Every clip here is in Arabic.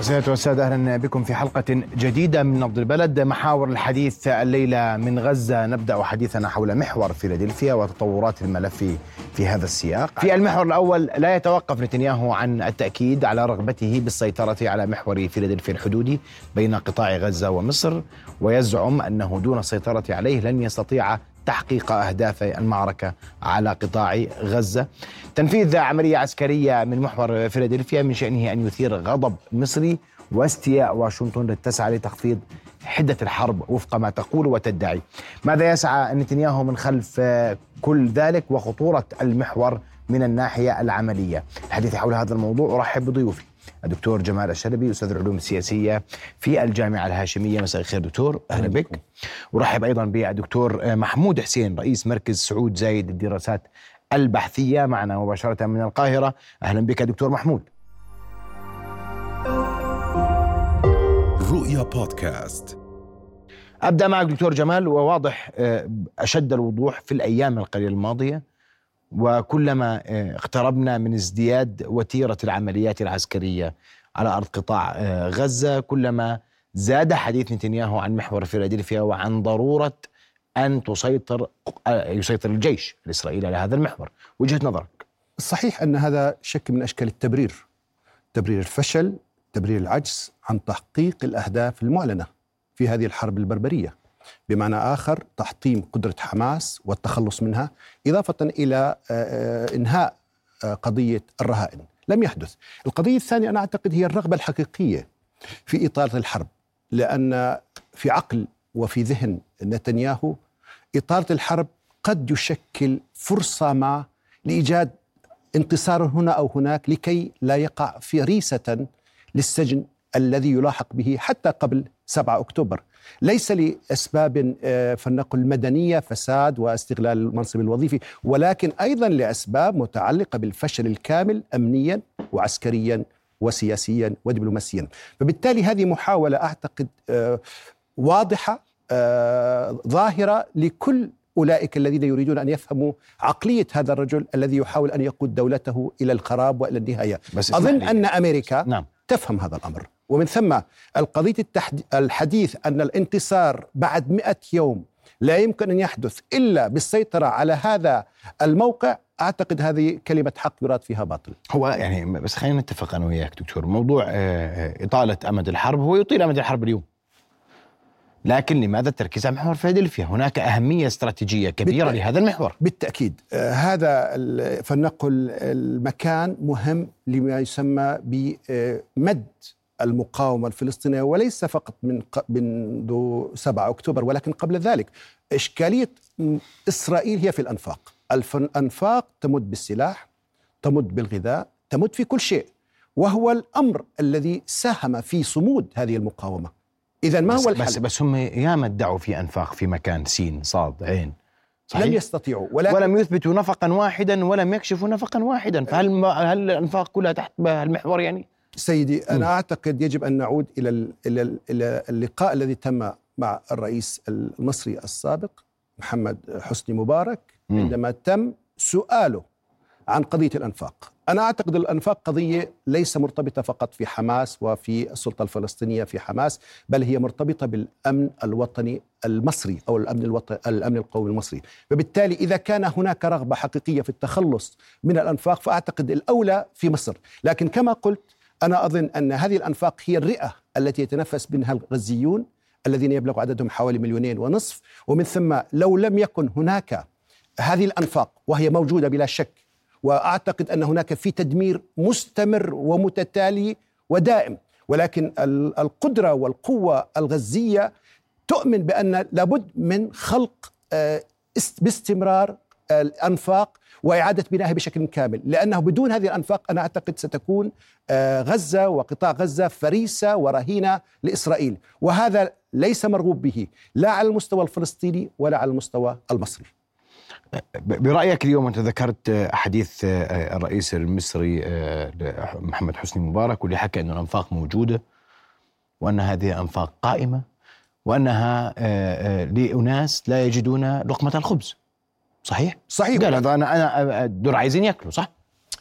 السيدات والسادة أهلا بكم في حلقة جديدة من نبض البلد. محاور الحديث الليلة من غزة. نبدأ حديثنا حول محور فيلادلفيا وتطورات الملف في هذا السياق. في المحور الأول لا يتوقف نتنياهو عن التأكيد على رغبته بالسيطرة على محور فيلادلفيا الحدودي بين قطاع غزة ومصر ويزعم أنه دون السيطرة عليه لن يستطيع تحقيق أهداف المعركة على قطاع غزة. تنفيذ عملية عسكرية من محور فيلادلفيا من شأنه أن يثير غضب مصري واستياء واشنطن للتسعى لتخفيض حدة الحرب وفق ما تقول وتدعي. ماذا يسعى نتنياهو من خلف كل ذلك وخطورة المحور من الناحية العملية. الحديث حول هذا الموضوع أرحب بضيوفي. الدكتور جمال الشلبي أستاذ العلوم السياسية في الجامعة الهاشمية. مساء الخير دكتور أهلا بك. ورحب أيضا بالدكتور محمود حسين رئيس مركز سعود زايد للدراسات البحثية معنا مباشرة من القاهرة. أهلا بك دكتور محمود. رؤيا بودكاست. أبدأ معك دكتور جمال وواضح أشد الوضوح في الأيام القليلة الماضية. وكلما اقتربنا من ازدياد وتيرة العمليات العسكرية على أرض قطاع غزة كلما زاد حديث نتنياهو عن محور فيلادلفيا وعن ضرورة أن تسيطر يسيطر الجيش الإسرائيلي على هذا المحور، وجهة نظرك. صحيح أن هذا شكل من أشكال التبرير. تبرير الفشل، تبرير العجز عن تحقيق الأهداف المعلنة في هذه الحرب البربرية. بمعنى آخر تحطيم قدرة حماس والتخلص منها إضافة إلى إنهاء قضية الرهائن. لم يحدث. القضية الثانية أنا أعتقد هي الرغبة الحقيقية في إطالة الحرب لأن في عقل وفي ذهن نتنياهو إطالة الحرب قد يشكل فرصة ما لإيجاد انتصار هنا أو هناك لكي لا يقع فريسه للسجن الذي يلاحق به حتى قبل 7 أكتوبر. ليس لأسباب فلنقل مدنيه فساد واستغلال المنصب الوظيفي ولكن أيضا لأسباب متعلقة بالفشل الكامل امنيا وعسكريا وسياسيا ودبلوماسيا. فبالتالي هذه محاولة أعتقد واضحة ظاهرة لكل أولئك الذين يريدون أن يفهموا عقلية هذا الرجل الذي يحاول أن يقود دولته إلى الخراب وإلى النهاية. بس أظن أن أمريكا نعم. تفهم هذا الأمر. ومن ثم القضية التحد... الحديث أن الانتصار بعد مئة يوم لا يمكن أن يحدث إلا بالسيطرة على هذا الموقع أعتقد هذه كلمة حق يراد فيها باطل هو يعني بس خلينا نتفق أنا وياك دكتور موضوع إطالة أمد الحرب هو يطيل أمد الحرب اليوم لكن لماذا التركيز على محور فيلادلفيا؟ هناك أهمية استراتيجية كبيرة بالتأكيد. لهذا المحور بالتأكيد آه هذا فلنقل المكان مهم لما يسمى بمد المقاومة الفلسطينية وليس فقط من منذ 7 أكتوبر ولكن قبل ذلك. إشكالية إسرائيل هي في الأنفاق. الأنفاق تمد بالسلاح تمد بالغذاء تمد في كل شيء. وهو الأمر الذي ساهم في صمود هذه المقاومة. إذا ما هو الحل؟ بس, بس هم ياما ادعوا في أنفاق في مكان سين صاد عين. صحيح؟ لم يستطيعوا ولكن ولم يثبتوا نفقا واحدا ولم يكشفوا نفقا واحدا. فهل هل الأنفاق كلها تحت المحور يعني؟ سيدي أنا م. أعتقد يجب أن نعود إلى إلى إلى اللقاء الذي تم مع الرئيس المصري السابق محمد حسني مبارك م. عندما تم سؤاله عن قضية الأنفاق أنا أعتقد الأنفاق قضية ليس مرتبطة فقط في حماس وفي السلطة الفلسطينية في حماس بل هي مرتبطة بالأمن الوطني المصري أو الأمن الوطني الأمن القومي المصري فبالتالي إذا كان هناك رغبة حقيقية في التخلص من الأنفاق فأعتقد الأولى في مصر لكن كما قلت أنا أظن أن هذه الأنفاق هي الرئة التي يتنفس منها الغزيون الذين يبلغ عددهم حوالي مليونين ونصف. ومن ثم لو لم يكن هناك هذه الأنفاق وهي موجودة بلا شك وأعتقد أن هناك في تدمير مستمر ومتتالي ودائم. ولكن القدرة والقوة الغزية تؤمن بأن لابد من خلق باستمرار الأنفاق وإعادة بنائها بشكل كامل لأنه بدون هذه الأنفاق أنا أعتقد ستكون غزة وقطاع غزة فريسة ورهينة لإسرائيل وهذا ليس مرغوب به لا على المستوى الفلسطيني ولا على المستوى المصري. برأيك اليوم أنت ذكرت حديث الرئيس المصري محمد حسني مبارك واللي حكى أن الأنفاق موجودة وأن هذه الأنفاق قائمة وأنها لأناس لا يجدون لقمة الخبز. صحيح؟ صحيح قال هذا أنا أنا دول عايزين يأكلوا صح؟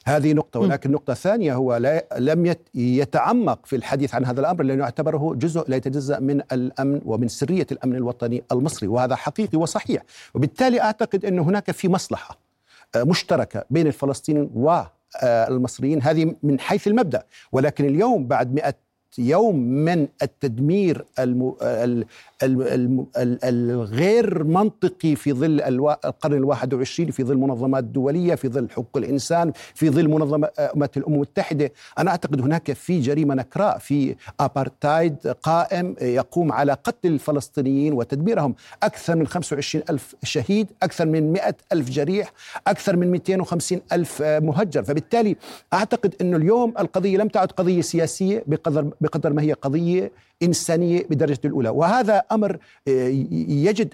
هذه نقطة ولكن النقطة الثانية هو لا لم يت- يتعمق في الحديث عن هذا الأمر لأنه يعتبره جزء لا يتجزأ من الأمن ومن سرية الأمن الوطني المصري وهذا حقيقي وصحيح وبالتالي أعتقد أن هناك في مصلحة آه، مشتركة بين الفلسطينيين والمصريين هذه من حيث المبدأ ولكن اليوم بعد مئة يوم من التدمير الغير منطقي في ظل. القرن الواحد والعشرين في ظل منظمات دولية في ظل حقوق الإنسان في ظل منظمة أمم الأمم المتحدة أنا أعتقد هناك في جريمة نكراء في أبارتايد قائم يقوم على قتل الفلسطينيين وتدميرهم أكثر من 25 ألف شهيد أكثر من 100 ألف جريح أكثر من 250 ألف مهجر فبالتالي أعتقد أنه اليوم القضية لم تعد قضية سياسية بقدر, بقدر ما هي قضية إنسانية بدرجة الأولى. وهذا أمر آه، يجد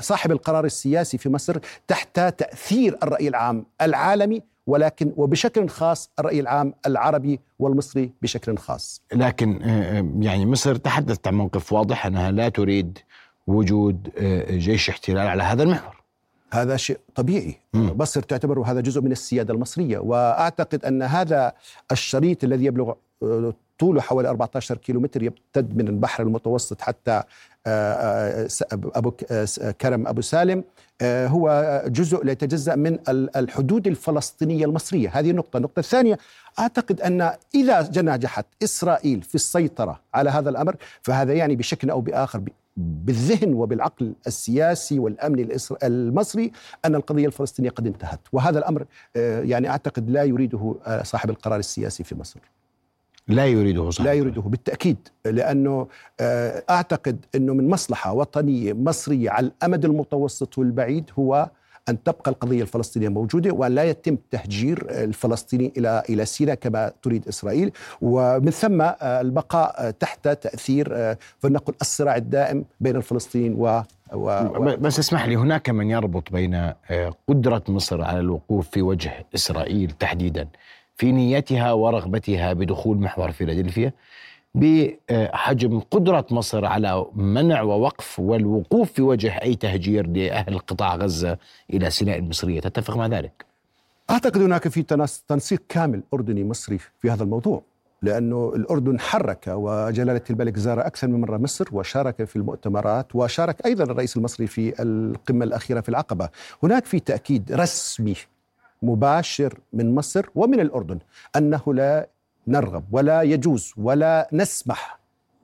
صاحب القرار السياسي في مصر تحت تأثير الرأي العام العالمي ولكن وبشكل خاص الرأي العام العربي والمصري بشكل خاص. لكن آه، آه، يعني مصر تحدثت عن موقف واضح أنها لا تريد وجود جيش احتلال على هذا المحور. هذا شيء طبيعي. مم. مصر تعتبر هذا جزء من السيادة المصرية. وأعتقد أن هذا الشريط الذي يبلغ طوله حوالي 14 كيلومتر يمتد من البحر المتوسط حتى آه، آه، أبو آه، كرم أبو سالم. هو جزء لا يتجزأ من ال- الحدود الفلسطينية المصرية. هذه نقطة. النقطة الثانية أعتقد أن إذا نجحت إسرائيل في السيطرة على هذا الأمر فهذا يعني بشكل أو بآخر بالذهن وبالعقل السياسي والأمني المصري أن القضية الفلسطينية قد انتهت، وهذا الأمر يعني أعتقد لا يريده صاحب القرار السياسي في مصر. لا يريده صاحب لا يريده بالتأكيد. لأنه آه، أعتقد إنه من مصلحة وطنية مصرية على الأمد المتوسط والبعيد هو أن تبقى القضية الفلسطينية موجودة وان لا يتم تهجير الفلسطينيين إلى إلى سيناء كما تريد إسرائيل. ومن ثم آه، البقاء آه، تحت تأثير آه، فلنقل الصراع الدائم بين الفلسطينيين و, و... بس اسمح لي هناك من يربط بين قدرة مصر على الوقوف في وجه إسرائيل تحديدا. في نيتها ورغبتها بدخول محور فيلادلفيا بحجم قدرة مصر على منع ووقف والوقوف في وجه أي تهجير لأهل قطاع غزة إلى سيناء المصرية تتفق مع ذلك؟ أعتقد هناك في تنسيق كامل أردني مصري في هذا الموضوع لأنه الأردن حرك وجلالة الملك زار أكثر من مرة مصر وشارك في المؤتمرات وشارك أيضا الرئيس المصري في القمة الأخيرة في العقبة هناك في تأكيد رسمي مباشر من مصر ومن الأردن أنه لا نرغب ولا يجوز ولا نسمح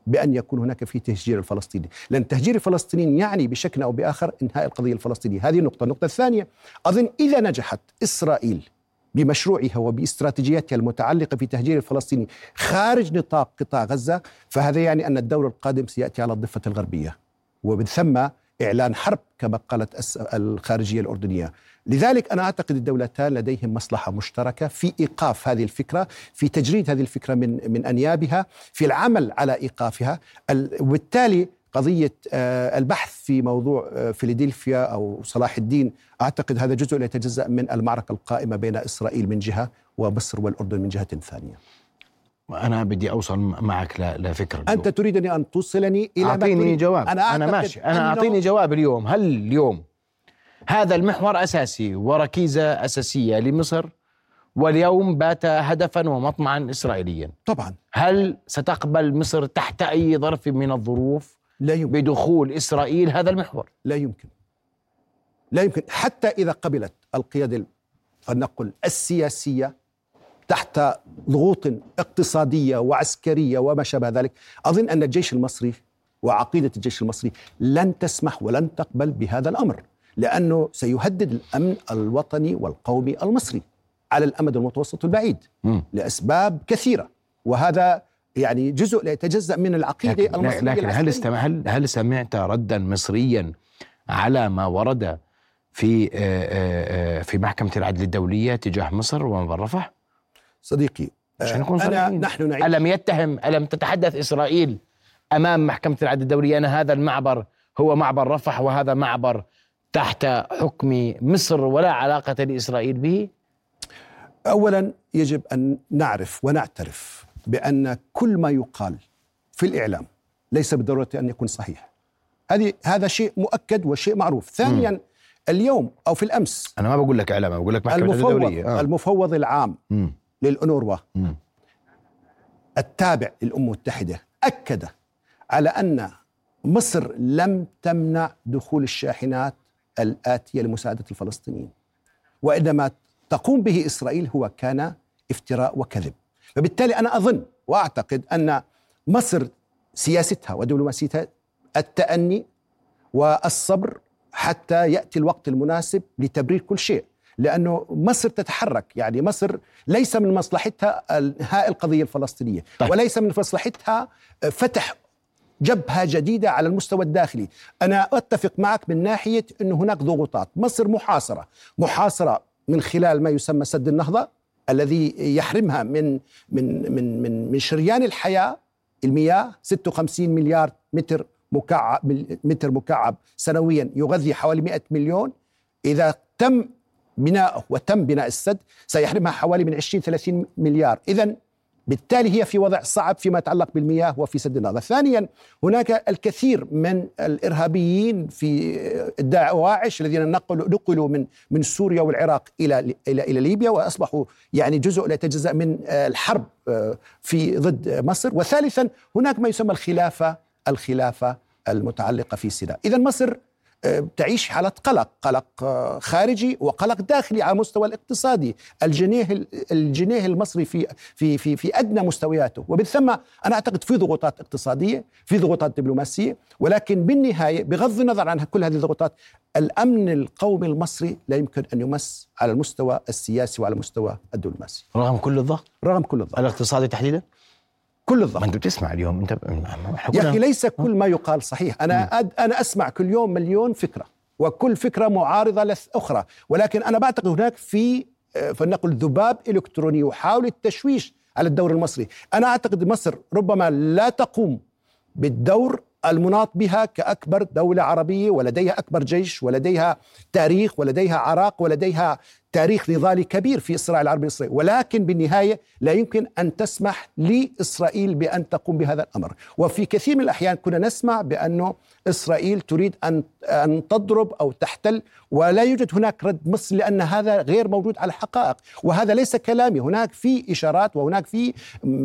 بأن يكون هناك في تهجير الفلسطيني، لأن تهجير الفلسطينيين يعني بشكل أو بآخر إنهاء القضية الفلسطينية، هذه نقطه، النقطة الثانية أظن إذا نجحت إسرائيل بمشروعها وباستراتيجيتها المتعلقة في تهجير الفلسطيني خارج نطاق قطاع غزة فهذا يعني أن الدور القادم سيأتي على الضفة الغربية. ومن ثم إعلان حرب كما قالت الخارجية الأردنية. لذلك أنا أعتقد الدولتان لديهم مصلحة مشتركة في إيقاف هذه الفكرة في تجريد هذه الفكرة من من أنيابها في العمل على إيقافها. ال- وبالتالي قضية آه، البحث في موضوع آه، فيلادلفيا أو صلاح الدين أعتقد هذا جزء لا يتجزأ من المعركة القائمة بين إسرائيل من جهة ومصر والأردن من جهة ثانية. أنا بدي أوصل معك لفكرة اليوم. أنت تريدني أن توصلني ما أعطيني. جواب. أنا, أنا أعتقد ماشي. أنا أعطيني جواب اليوم. هل اليوم هذا المحور أساسي وركيزة أساسية لمصر واليوم بات هدفا ومطمعا إسرائيليا. طبعا. هل ستقبل مصر تحت أي ظرف من الظروف لا يمكن. بدخول إسرائيل هذا المحور؟ لا يمكن. لا يمكن. حتى إذا قبلت القيادة فلنقل السياسية تحت ضغوط اقتصادية وعسكرية وما شابه ذلك أظن أن الجيش المصري وعقيدة الجيش المصري لن تسمح ولن تقبل بهذا الأمر. لأنه سيهدد الأمن الوطني والقومي المصري على الأمد المتوسط البعيد مم. لأسباب كثيرة وهذا يعني جزء لا يتجزأ من العقيدة لكن, المصرية لكن هل. استمع هل هل سمعت ردا مصريا على ما ورد في آه، آه، آه، في محكمة العدل الدولية تجاه مصر ومن رفح؟ صديقي عشان نكون صريحين. نحن نعيش ألم يتهم ألم تتحدث إسرائيل أمام محكمة العدل الدولية أن هذا المعبر هو معبر رفح وهذا معبر تحت حكم مصر ولا علاقة لإسرائيل به اولا يجب أن نعرف ونعترف بأن كل ما يقال في الإعلام ليس بالضروره أن يكون صحيح هذه هذا شيء مؤكد وشيء معروف ثانيا اليوم أو في الأمس أنا ما بقول لك إعلام بقول لك محكمة المفوض الدولية آه. المفوض العام مم. للأونروا مم. التابع للأمم المتحدة أكد على أن مصر لم تمنع دخول الشاحنات الآتية لمساعدة الفلسطينيين. وإنما تقوم به إسرائيل هو كان افتراء وكذب. فبالتالي أنا أظن وأعتقد أن مصر سياستها ودبلوماسيتها التأني والصبر حتى يأتي الوقت المناسب لتبرير كل شيء. لأنه مصر تتحرك. يعني مصر ليس من مصلحتها انهاء القضية الفلسطينية. طيب. وليس من مصلحتها فتح جبهة جديدة على المستوى الداخلي. أنا أتفق معك من ناحية أن هناك ضغوطات. مصر محاصرة. محاصرة من خلال ما يسمى سد النهضة الذي يحرمها من من من من من شريان الحياة. المياه 56 مليار متر مكعب متر مكعب سنويا. يغذي حوالي 100 مليون. إذا تم بناءه وتم بناء السد سيحرمها حوالي من 20 30 مليار. إذا بالتالي هي في وضع صعب فيما يتعلق بالمياه وفي سد النهضة ثانيا هناك الكثير من الإرهابيين في الدواعش الذين نقلوا نقلوا من من سوريا والعراق إلى إلى إلى ليبيا وأصبحوا يعني جزء لا يتجزأ من الحرب في ضد مصر. وثالثا هناك ما يسمى الخلافة الخلافة المتعلقة في سيناء. إذا مصر تعيش حالة قلق قلق خارجي وقلق داخلي على مستوى الاقتصادي. الجنيه الجنيه المصري في في في في أدنى مستوياته. وبالثم أنا أعتقد في ضغوطات اقتصادية في ضغوطات دبلوماسية ولكن بالنهاية بغض النظر عن كل هذه الضغوطات الأمن القومي المصري لا يمكن أن يمس على المستوى السياسي وعلى المستوى الدبلوماسي. رغم كل الضغط؟ رغم كل الضغط. الاقتصادي تحديدا؟ كل الضغط. ما انت بتسمع اليوم انت يا أخي ليس كل ما يقال صحيح. أنا أد أنا أسمع كل يوم مليون فكرة وكل فكرة معارضة لاخرى ولكن أنا بعتقد هناك في فلنقل ذباب إلكتروني يحاول التشويش على الدور المصري. أنا أعتقد مصر ربما لا تقوم بالدور المناط بها كأكبر دولة عربية ولديها أكبر جيش ولديها تاريخ ولديها عراق ولديها تاريخ نضالي كبير في الصراع العربي الإسرائيلي ولكن بالنهاية لا يمكن أن تسمح لإسرائيل بأن تقوم بهذا الأمر. وفي كثير من الأحيان كنا نسمع بأنه إسرائيل تريد أن أن تضرب أو تحتل ولا يوجد هناك رد مصر لأن هذا غير موجود على الحقائق. وهذا ليس كلامي. هناك في إشارات وهناك في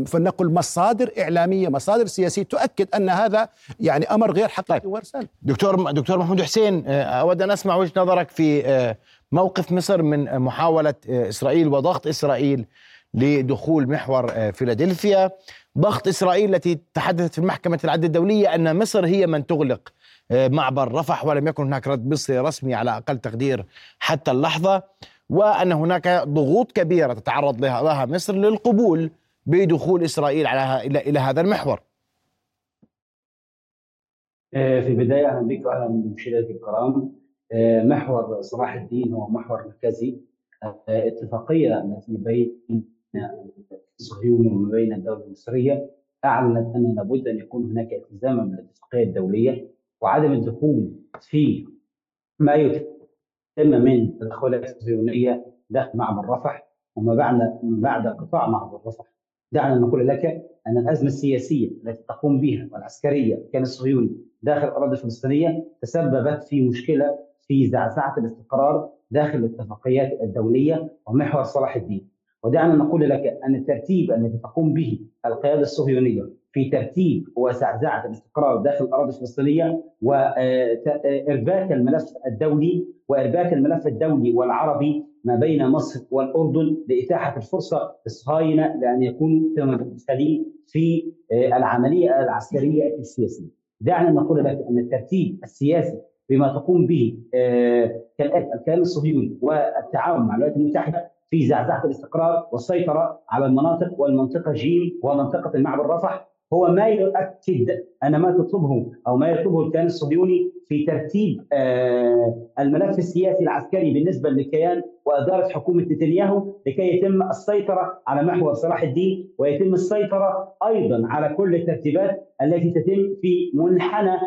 فلنقل مصادر إعلامية مصادر سياسية تؤكد أن هذا يعني أمر غير حقيقي ورسالة دكتور دكتور محمود حسين أود أن أسمع وجهة نظرك في موقف مصر من محاولة إسرائيل وضغط إسرائيل لدخول محور فيلادلفيا. ضغط إسرائيل التي تحدثت في محكمة العدل الدولية أن مصر هي من تغلق معبر رفح ولم يكن هناك رد مصري رسمي على أقل تقدير حتى اللحظة وأن هناك ضغوط كبيرة تتعرض لها مصر للقبول بدخول إسرائيل على إلى هذا المحور. في البداية أهلا بك وأهلا بمشاهدينا الكرام. محور صلاح الدين هو محور مركزي. اتفاقية التي بين الصهيوني وما بين الدولة المصرية أعلنت أن لابد أن يكون هناك التزاما بالاتفاقية الدولية وعدم الدخول في ما يتم من تدخلات الصهيونية داخل معبر رفح وما بعد بعد قطاع معبر رفح. دعنا نقول لك أن الأزمة السياسية التي تقوم بها والعسكرية كان الصهيوني داخل الأراضي الفلسطينية تسببت في مشكلة في زعزعة الاستقرار داخل الاتفاقيات الدولية ومحور صلاح الدين. ودعنا نقول لك أن الترتيب الذي تقوم به القيادة الصهيونية في ترتيب وزعزعة الاستقرار داخل الأراضي الفلسطينية وإرباك الملف الدولي وإرباك الملف الدولي والعربي ما بين مصر والأردن لإتاحة الفرصة للصهاينة لأن يكونوا مدخلين في العملية العسكرية السياسية. دعنا نقول لك أن الترتيب السياسي بما تقوم به كالآتي الكيان الصهيوني والتعاون مع الولايات المتحدة في زعزعة الاستقرار والسيطرة على المناطق والمنطقة جيم ومنطقة المعبر رفح هو ما يؤكد أن ما تطلبه أو ما يطلبه الكيان الصهيوني في ترتيب الملف السياسي العسكري بالنسبة للكيان وإدارة حكومة نتنياهو لكي يتم السيطرة على محور صلاح الدين ويتم السيطرة أيضا على كل الترتيبات التي تتم في منحنى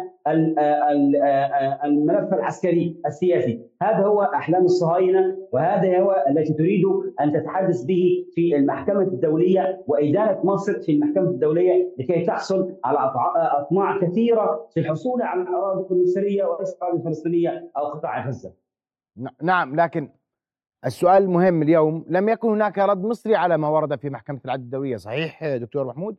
الملف العسكري السياسي. هذا هو أحلام الصهاينة وهذا هو التي تريد أن تتحدث به في المحكمة الدولية وإدانة مصر في المحكمة الدولية لكي تحصل على أطماع كثيرة في الحصول على الأراضي المصرية وليس الأراضي الفلسطينية أو قطاع غزة. نعم لكن السؤال المهم اليوم لم يكن هناك رد مصري على ما ورد في محكمة العدل الدولية صحيح دكتور محمود؟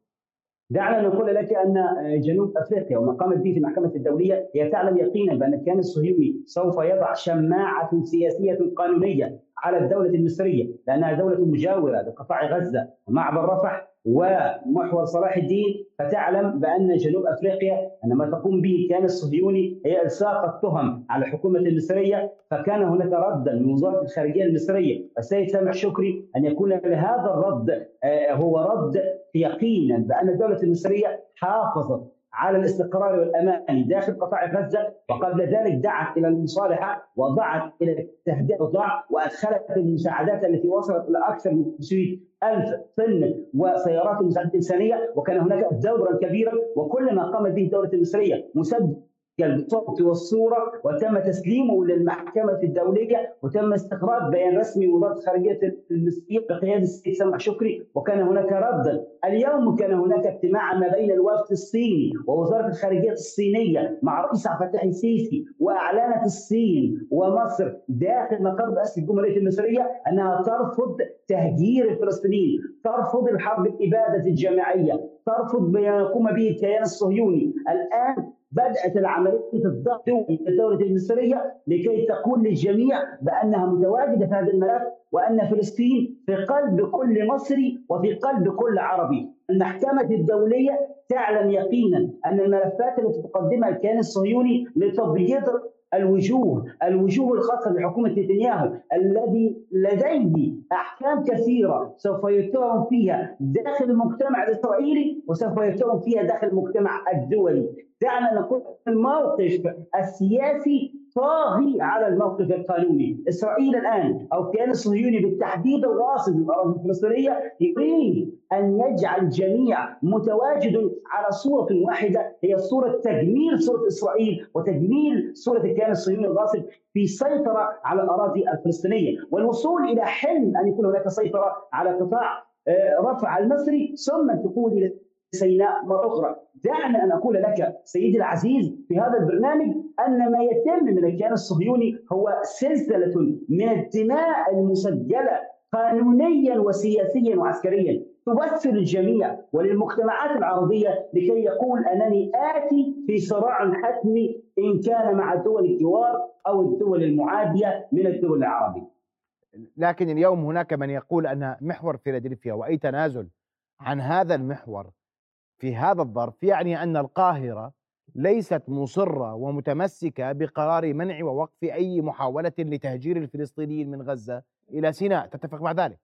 دعنا نقول لك أن جنوب أفريقيا وما قامت به في المحكمة الدولية هي تعلم يقينا بأن الكيان الصهيوني سوف يضع شماعة سياسية قانونية على الدولة المصرية لأنها دولة مجاورة لقطاع غزة ومعبر رفح ومحور صلاح الدين. فتعلم بأن جنوب أفريقيا ان ما تقوم به الكيان الصهيوني هي إلصاق التهم على الحكومة المصرية فكان هناك ردا من وزارة الخارجية المصرية. السيد سامح شكري أن يكون لهذا الرد آه، هو رد يقينا بأن الدولة المصرية حافظت على الاستقرار والأمان داخل قطاع غزة وقبل ذلك دعت إلى المصالحة ودعت إلى تهدئه الاوضاع وأدخلت المساعدات التي وصلت إلى أكثر من 500 ألف طن وسيارات المساعدات الإنسانية وكان هناك دورا كبيرا وكل ما قامت به الدولة المصرية مسدد بالصوت والصورة وتم تسليمه للمحكمة الدولية وتم استخراج بيان رسمي وزارة الخارجية المصرية بقيادة السيد سمح شكري. وكان هناك رد اليوم كان هناك اجتماع ما بين الوفد الصيني ووزارة الخارجية الصينية مع رئيس عبد الفتاح السيسي وأعلنت الصين ومصر داخل مقر رئاسة الجمهورية المصرية أنها ترفض تهجير الفلسطينيين ترفض الحرب الإبادة الجماعية ترفض ما يقوم به الكيان الصهيوني. الآن بدأت العملية الضغط الدولة المصرية لكي تقول للجميع بأنها متواجدة في هذا الملف وأن فلسطين في قلب كل مصري وفي قلب كل عربي. المحكمة الدولية تعلم يقينا أن الملفات التي تقدمها الكيان الصهيوني لتبييض الوجوه الوجوه الخاصة بحكومة نتنياهو الذي لديه أحكام كثيرة سوف يتهم فيها داخل المجتمع الإسرائيلي وسوف يتهم فيها داخل المجتمع الدولي. دعنا نقول الموقف السياسي طاغي على الموقف القانوني، إسرائيل الآن أو الكيان الصهيوني بالتحديد الراصد للاراضي الفلسطينية يريد أن يجعل الجميع متواجد على صورة واحدة هي صورة تجميل صورة إسرائيل وتجميل صورة الكيان الصهيوني الراصد في سيطرة على الأراضي الفلسطينية، والوصول إلى حلم أن يكون هناك سيطرة على قطاع آه، رفع المصري ثم الدخول إلى سيناء مرة أخرى. دعنا أن أقول لك سيدي العزيز في هذا البرنامج أن ما يتم من الكيان الصهيوني هو سلسلة من الدماء المسجلة قانونيا وسياسيا وعسكريا. تمثل الجميع وللمجتمعات العربية لكي يقول أنني آتي في صراع حتمي إن كان مع دول الجوار أو الدول المعادية من الدول العربية. لكن اليوم هناك من يقول أن محور فيلادلفيا وأي تنازل عن هذا المحور في هذا الظرف يعني أن القاهرة ليست مصرة ومتمسكة بقرار منع ووقف أي محاولة لتهجير الفلسطينيين من غزة إلى سيناء. تتفق مع ذلك؟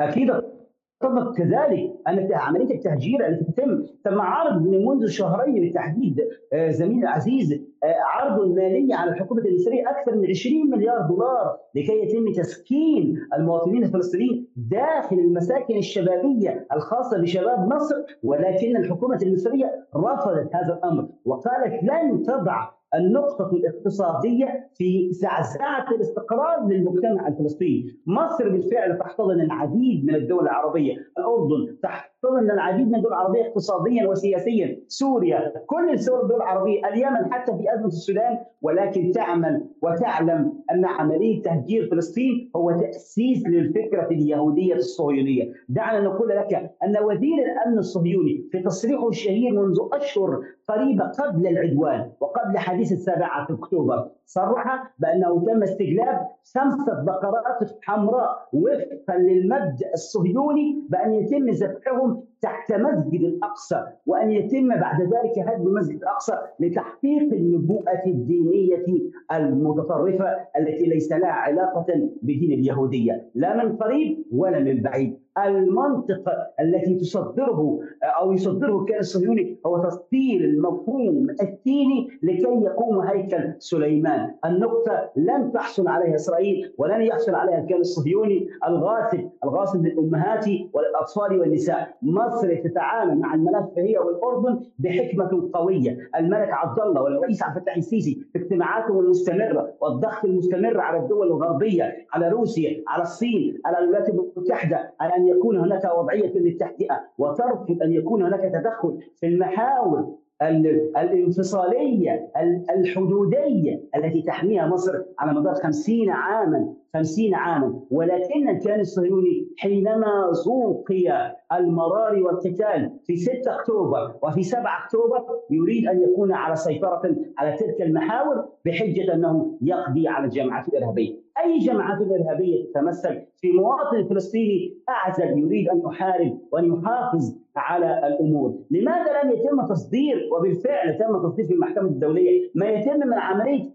أكيد أتفق كذلك. ان عمليه التهجير التي تتم تم عرض منذ شهرين بالتحديد آه، زميلي العزيز عرض مالي على الحكومة المصريه أكثر من 20 مليار دولار لكي يتم تسكين المواطنين الفلسطينيين داخل المساكن الشبابية الخاصة بشباب مصر ولكن الحكومة المصريه رفضت هذا الأمر وقالت لن تضع النقطة الاقتصادية في زعزعة الاستقرار للمجتمع الفلسطيني. مصر بالفعل تحتضن العديد من الدول العربية. الأردن تحتضن العديد من الدول العربية اقتصاديا وسياسيا سوريا كل الدول العربية اليمن حتى في أزمة السودان ولكن تعمل وتعلم أن عملية تهجير فلسطين هو تأسيس للفكرة اليهودية الصهيونية. دعنا نقول لك أن وزير الأمن الصهيوني في تصريحه الشهير منذ أشهر قريبة قبل العدوان وقبل حديث السابعة أكتوبر صرح بأنه تم استجلاب خمسة بقرات حمراء وفقا للمبدأ الصهيوني بأن يتم ذبحهم تحت مسجد الأقصى وأن يتم بعد ذلك هدم مسجد الأقصى لتحقيق النبوءة الدينية المتطرفة التي ليس لها علاقة بدين اليهودية لا من قريب ولا من بعيد. المنطق التي تصدره أو يصدره الكيان الصهيوني هو تصدير المفهوم الديني لكي يقوم هيكل سليمان، النقطة لن تحصل عليها إسرائيل ولن يحصل عليها الكيان الصهيوني الغاصب، الغاصب للأمهات والأطفال والنساء، مصر تتعامل مع الملف هي والأردن بحكمة قوية، الملك عبد الله والرئيس عبد الفتاح السيسي في اجتماعاتهم المستمرة والضغط المستمر على الدول الغربية، على روسيا، على الصين، على الولايات المتحدة، على أن يكون هناك وضعية للتهدئه وترفض أن يكون هناك تدخل في المحاور الانفصالية الحدودية التي تحميها مصر على مدار خمسين عاما خمسين عاما. ولكن الكيان الصهيوني حينما زوقي المرار والقتال في 6 أكتوبر وفي 7 أكتوبر يريد أن يكون على سيطرة على تلك المحاور بحجة أنه يقضي على الجماعات الإرهابية، أي جماعات ارهابيه تتمثل في مواطن فلسطيني؟ اعزل يريد أن يحارب وأن يحافظ على الأمور، لماذا لم يتم تصدير؟ وبالفعل تم تصدير في المحكمة الدولية. ما يتم من عملية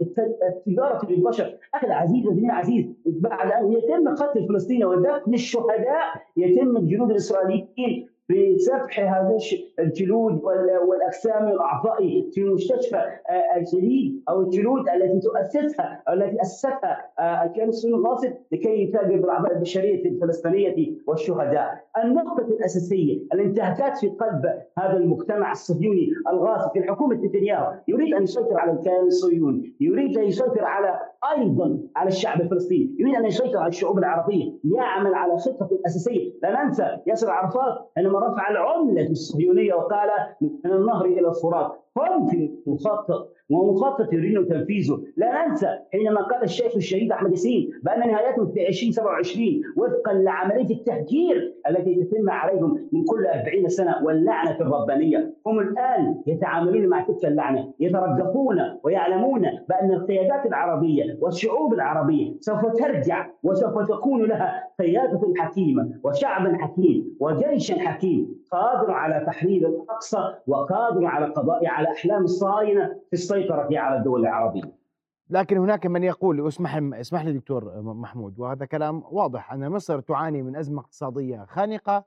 التجارة بالبشر، أخي العزيز وزميلي العزيز بعد أن يتم قتل الفلسطينيين ودفن الشهداء يتم الجنود الاسرائيليين بسفح هذه الجلود والاجسام والاعضاء في مستشفى آه، الجليد أو الجلود التي تؤسسها أو التي اسستها آه، الكيان الصهيوني الغاصب لكي يتاجر بالأعضاء البشرية الفلسطينية والشهداء. النقطة الأساسية الانتهاكات في قلب هذا المجتمع الصهيوني الغاصب في حكومة نتنياهو. يريد أن يسيطر على الكيان الصهيوني، يريد أن يسيطر على أيضا على الشعب الفلسطيني، يريد أن يسيطر على الشعوب العربية، يعمل على خطة أساسية، لا ننسى ياسر عرفات عندما رفع العملة الصهيونية وقال من النهر إلى الفرات هم في مخطط ومخطط يريدون تنفيذه، لا ننسى حينما قال الشيخ الشهيد أحمد ياسين بأن نهايتهم في 2027 وفقا لعملية التهجير التي تتم عليهم من كل 40 سنة واللعنة الربانية، هم الآن يتعاملون مع تلك اللعنة، يترجفون ويعلمون بأن القيادات العربية والشعوب العربية سوف ترجع وسوف تكون لها قيادة حكيمة وشعب حكيم وجيش حكيم قادر على تحرير الأقصى وقادر على القضاء على احلام الصهاينه في السيطره على الدول العربية. لكن هناك من يقول اسمح اسمح لي دكتور محمود وهذا كلام واضح أن مصر تعاني من أزمة اقتصادية خانقة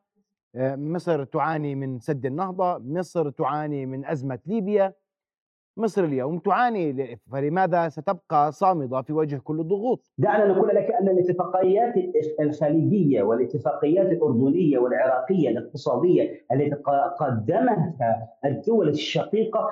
مصر تعاني من سد النهضة مصر تعاني من أزمة ليبيا مصر اليوم تعاني فلماذا ستبقى صامدة في وجه كل الضغوط؟ دعنا نقول لك أن الاتفاقيات الخليجية والاتفاقيات الأردنية والعراقية الاقتصادية التي قدمتها الدول الشقيقة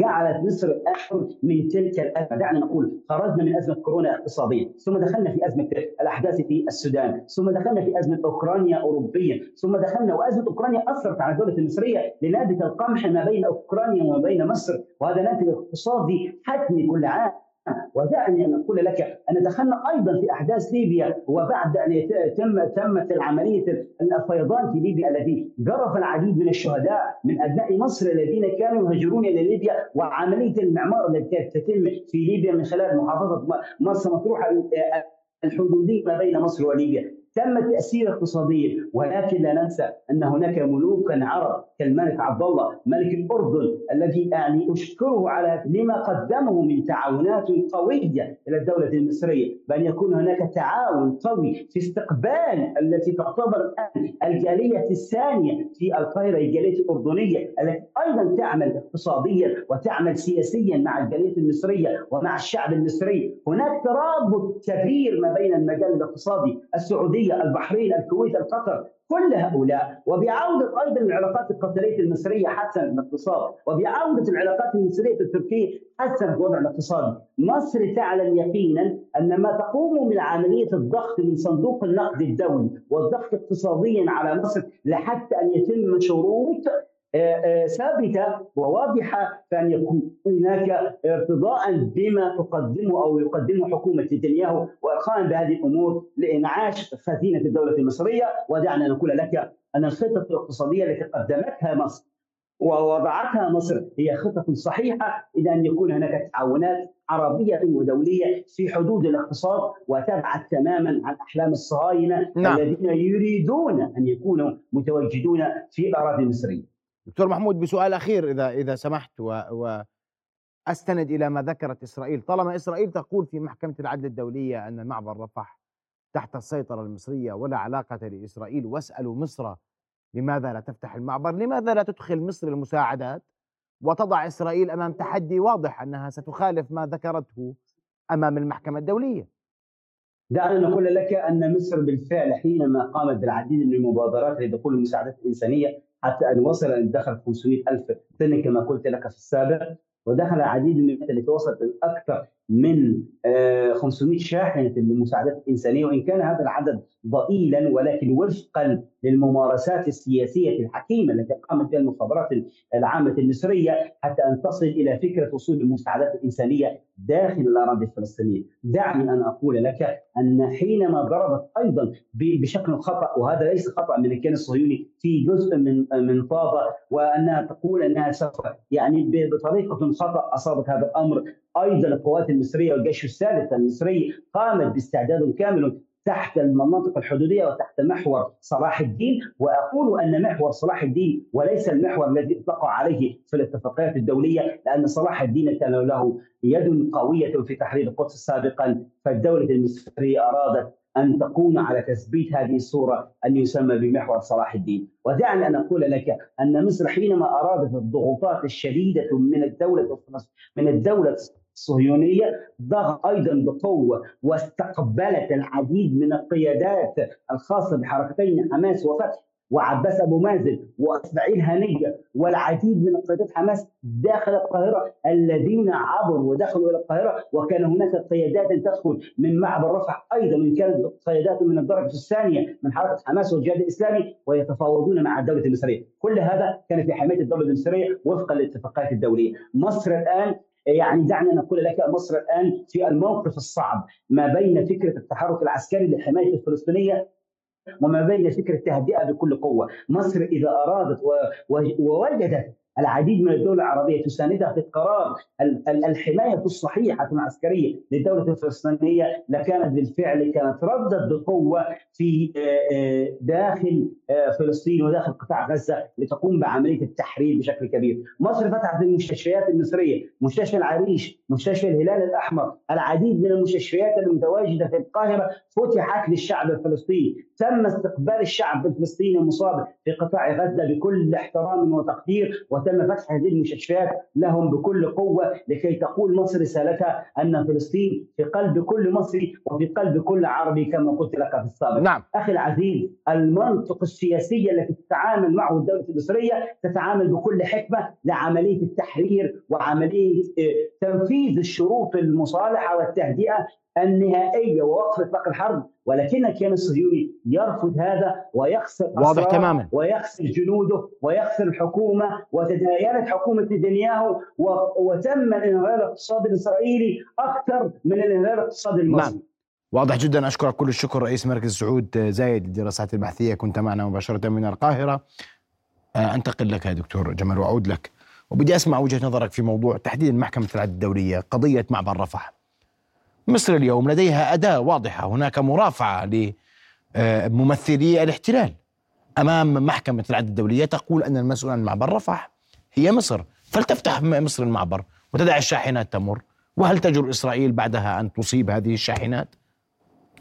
جعلت مصر أكثر من تلك الأزمة، دعنا نقول خرجنا من أزمة كورونا اقتصاديه، ثم دخلنا في أزمة الأحداث في السودان، ثم دخلنا في أزمة أوكرانيا اوروبيا، ثم دخلنا وأزمة أوكرانيا أثرت على الدولة المصرية لناتج القمح ما بين أوكرانيا وما بين مصر، وهذا ناتج اقتصادي حتمي كل عام. ودعني أن أقول لك أن دخلنا أيضا في أحداث ليبيا وبعد أن تم تمت العملية الفيضان في ليبيا الذي جرف العديد من الشهداء من أبناء مصر الذين كانوا يهاجرون إلى ليبيا وعملية المعمار التي كانت تتم في ليبيا من خلال محافظة مرسى مطروح الحدودية ما بين مصر وليبيا. تم تأثير اقتصاديا ولكن لا ننسى أن هناك ملوكا عرب كالملك عبد الله ملك الاردن الذي يعني أشكره على لما قدمه من تعاونات قوية إلى الدولة المصرية بأن يكون هناك تعاون قوي في استقبال التي تعتبر الآن الجالية الثانية في القاهرة الجالية الأردنية التي أيضا تعمل اقتصاديا وتعمل سياسيا مع الجالية المصرية ومع الشعب المصري. هناك ترابط كبير ما بين المجال الاقتصادي السعودي السعوديه، البحرين، الكويت، القطر، كل هؤلاء. وبعودة أيضا العلاقات القطرية المصرية حسنت الاقتصاد، وبعودة العلاقات المصرية التركية حسنت الوضع الاقتصادي، مصر تعلم يقينا أن ما تقوم من عملية الضغط من صندوق النقد الدولي والضغط اقتصاديا على مصر لحتى أن يتم شروط ثابتة وواضحة فان يكون هناك ارتضاء بما تقدمه أو يقدمه حكومة نتنياهو وإرخاء بهذه الأمور لإنعاش خزينة الدولة المصرية ودعنا نقول لك أن الخطه الاقتصادية التي قدمتها مصر ووضعتها مصر هي خطة صحيحة إلى أن يكون هناك تعاونات عربية ودولية في حدود الاقتصاد وتبعد تماما عن أحلام الصهاينة نعم. الذين يريدون أن يكونوا متواجدون في الأراضي المصرية دكتور محمود بسؤال أخير إذا إذا سمحت و, و أستند إلى ما ذكرت إسرائيل طالما إسرائيل تقول في محكمة العدل الدولية أن معبر رفح تحت السيطرة المصرية ولا علاقة لإسرائيل واسالوا مصر لماذا لا تفتح المعبر؟ لماذا لا تدخل مصر المساعدات وتضع إسرائيل أمام تحدي واضح أنها ستخالف ما ذكرته أمام المحكمة الدولية؟ دعنا نقول لك أن مصر بالفعل حينما قامت بالعديد من المبادرات لدخول المساعدات الإنسانية حتى أن وصل ان دخل 500 ألف سنة كما قلت لك في السابق ودخل العديد من التي وصلت أكثر من 500 شاحنة للمساعدات الانسانيه وإن كان هذا العدد ضئيلا ولكن وفقا للممارسات السياسية الحكيمة التي قامت بها المخابرات العامة المصرية حتى أن تصل إلى فكرة وصول المساعدات الإنسانية داخل الأراضي الفلسطينية، دعني أن أقول لك أن حينما ضربت أيضا بشكل خطأ وهذا ليس خطأ من الكيان الصهيوني في جزء من من طابة وأنها تقول أنها سوف يعني بطريقة خطأ أصابت هذا الأمر أيضا القوات المصرية والجيش الثالث المصري قامت باستعداد كامل تحت المناطق الحدودية وتحت محور صلاح الدين. وأقول أن محور صلاح الدين وليس المحور الذي أطلق عليه في الاتفاقيات الدولية لأن صلاح الدين كان له يد قوية في تحرير القدس سابقا. فالدولة المصرية أرادت أن تكون على تثبيت هذه الصورة أن يسمى بمحور صلاح الدين، ودعني أن أقول لك أن مصر حينما أرادت الضغوطات الشديدة من الدولة من الدولة الصهيونية ضغط أيضا بقوة واستقبلت العديد من القيادات الخاصة بحركتين حماس وفتح وعباس أبو مازن واسماعيل هنية والعديد من قيادات حماس داخل القاهرة الذين عبروا ودخلوا إلى القاهرة وكان هناك قيادات تدخل من معبر رفح أيضا وان كانت قيادات من الدرجة الثانية من حركة حماس والجهاد الإسلامي ويتفاوضون مع الدولة المصرية، كل هذا كان في حماية الدولة المصرية وفقا للاتفاقات الدولية، مصر الآن يعني دعنا نقول لك مصر الآن في الموقف الصعب ما بين فكرة التحرك العسكري لحمايه الفلسطينية وما بين فكرة التهدئه بكل قوة، مصر إذا أرادت ووجدت العديد من الدول العربية تساندها في قرار الحماية الصحيحة العسكرية للدولة الفلسطينية لكانت بالفعل كانت ردت بقوة في آه، آه، داخل آه، فلسطين وداخل قطاع غزة لتقوم بعملية التحرير بشكل كبير. مصر فتحت المستشفيات المصرية، مستشفى العريش، مستشفى الهلال الأحمر، العديد من المستشفيات المتواجدة في القاهرة فتحت للشعب الفلسطيني، تم استقبال الشعب الفلسطيني المصاب في قطاع غزة بكل احترام وتقدير وتم فتح هذه المستشفيات لهم بكل قوة لكي تقول مصر رسالتها أن فلسطين في قلب كل مصري وفي قلب كل عربي كما قلت لك في السابق. نعم. أخي العزيز المنطق السياسي التي تتعامل معه الدولة المصرية تتعامل بكل حكمة لعملية التحرير وعملية آه، تنفيذ الشروط المصالحة والتهدئة النهائية ووقف إطلاق الحرب ولكن الكيان الصهيوني يرفض هذا ويخسر واضح تماما. ويخسر جنوده ويخسر الحكومة وتداينت حكومة نتنياهو وتم الانهيار الاقتصادي الإسرائيلي أكثر من الانهيار الاقتصادي المصري. نعم. واضح جدا. أشكرك كل الشكر رئيس مركز سعود زايد للدراسات البحثية. كنت معنا مباشرة من القاهرة. آه، أنتقل لك يا دكتور جمال وأعود لك. وبدي أسمع وجهة نظرك في موضوع تحديدا محكمة العدل الدولية قضية معبر رفح. مصر اليوم لديها أداة واضحة. هناك مرافعة لممثلي الاحتلال. أمام محكمة العدل الدولية تقول أن المسؤول عن معبر رفح. هي مصر. فلتفتح مصر المعبر وتدع الشاحنات تمر. وهل تجر إسرائيل بعدها أن تصيب هذه الشاحنات؟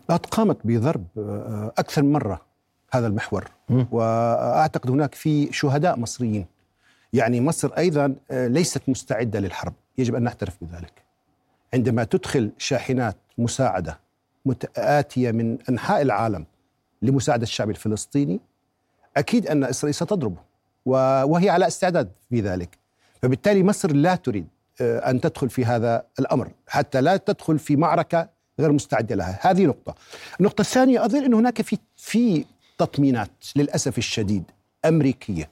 قد قامت بضرب آه، أكثر من مرة هذا المحور. وأعتقد هناك في شهداء مصريين. يعني مصر أيضا آه، ليست مستعدة للحرب. يجب أن نعترف بذلك. عندما تدخل شاحنات مساعدة متآتية من أنحاء العالم لمساعدة الشعب الفلسطيني أكيد أن إسرائيل ستضربه وهي على استعداد في ذلك. فبالتالي مصر لا تريد آه، أن تدخل في هذا الأمر حتى لا تدخل في معركة غير مستعدة لها. هذه نقطة. النقطة الثانية أظن أن هناك في في تطمينات للأسف الشديد أمريكية.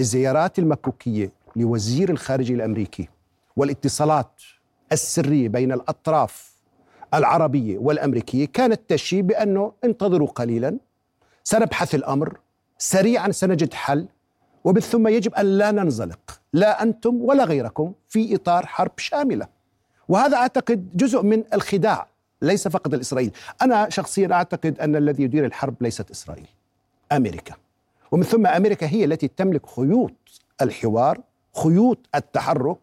الزيارات المكوكيه لوزير الخارجية الأمريكي والاتصالات السرية بين الأطراف العربية والأمريكية كانت تشير بأنه انتظروا قليلا سنبحث الأمر سريعا سنجد حل ومن ثم يجب أن لا ننزلق لا أنتم ولا غيركم في إطار حرب شاملة. وهذا أعتقد جزء من الخداع ليس فقط الإسرائيل. أنا شخصيا أعتقد أن الذي يدير الحرب ليست إسرائيل أمريكا. ومن ثم أمريكا هي التي تملك خيوط الحوار خيوط التحرك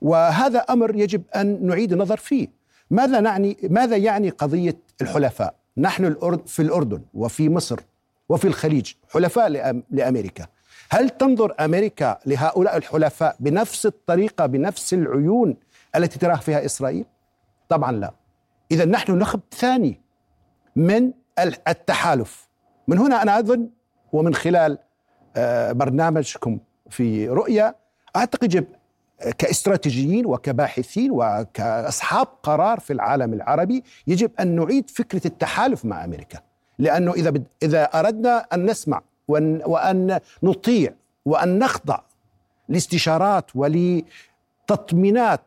وهذا أمر يجب أن نعيد النظر فيه. ماذا نعني ماذا يعني قضية الحلفاء؟ نحن في الأردن وفي مصر وفي الخليج حلفاء لأمريكا. هل تنظر أمريكا لهؤلاء الحلفاء بنفس الطريقة بنفس العيون التي تراها فيها إسرائيل؟ طبعا لا. اذا نحن نخب ثاني من التحالف. من هنا أنا أظن ومن خلال آه، برنامجكم في رؤيا أعتقد يجب كاستراتيجيين وكباحثين وكأصحاب قرار في العالم العربي يجب أن نعيد فكرة التحالف مع أمريكا. لأنه إذا بد إذا أردنا أن نسمع وان, وأن نطيع وأن نخضع لاستشارات ولتطمينات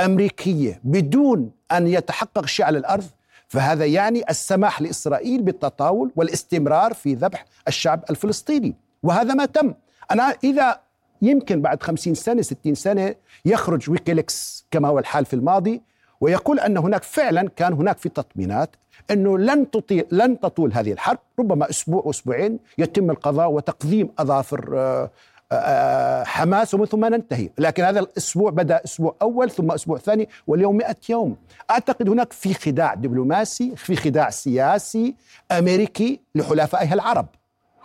أمريكية بدون أن يتحقق شيء على الأرض فهذا يعني السماح لإسرائيل بالتطاول والاستمرار في ذبح الشعب الفلسطيني. وهذا ما تم. أنا إذا يمكن بعد خمسين سنة ستين سنة يخرج ويكيليكس كما هو الحال في الماضي ويقول أن هناك فعلا كان هناك في تطمينات أنه لن تطيل لن تطول هذه الحرب ربما أسبوع أسبوعين يتم القضاء وتقديم أظافر آه، آه، حماس ومن ثم ننتهي. لكن هذا الأسبوع بدأ أسبوع أول ثم أسبوع ثاني واليوم مئة يوم. أعتقد هناك في خداع دبلوماسي في خداع سياسي أمريكي لحلفائها العرب.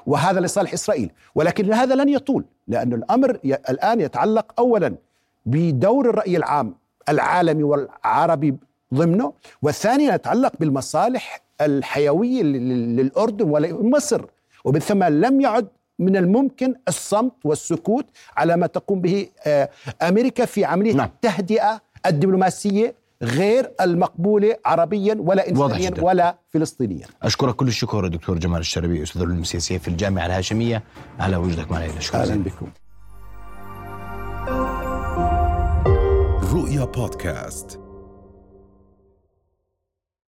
وهذا لصالح إسرائيل ولكن هذا لن يطول لأن الأمر الآن يتعلق أولا بدور الرأي العام العالمي والعربي ضمنه والثاني يتعلق بالمصالح الحيوية للأردن ولمصر ومن ثم لم يعد من الممكن الصمت والسكوت على ما تقوم به آه، أمريكا في عملية نعم. التهدئة الدبلوماسية غير المقبولة عربيا ولا إنسانيا ولا فلسطينيا. أشكرك كل الشكر دكتور جمال الشربي أستاذ العلوم السياسية في الجامعة الهاشمية. على وجودك معنا شكرا. أهلا بكم. رؤيا بودكاست.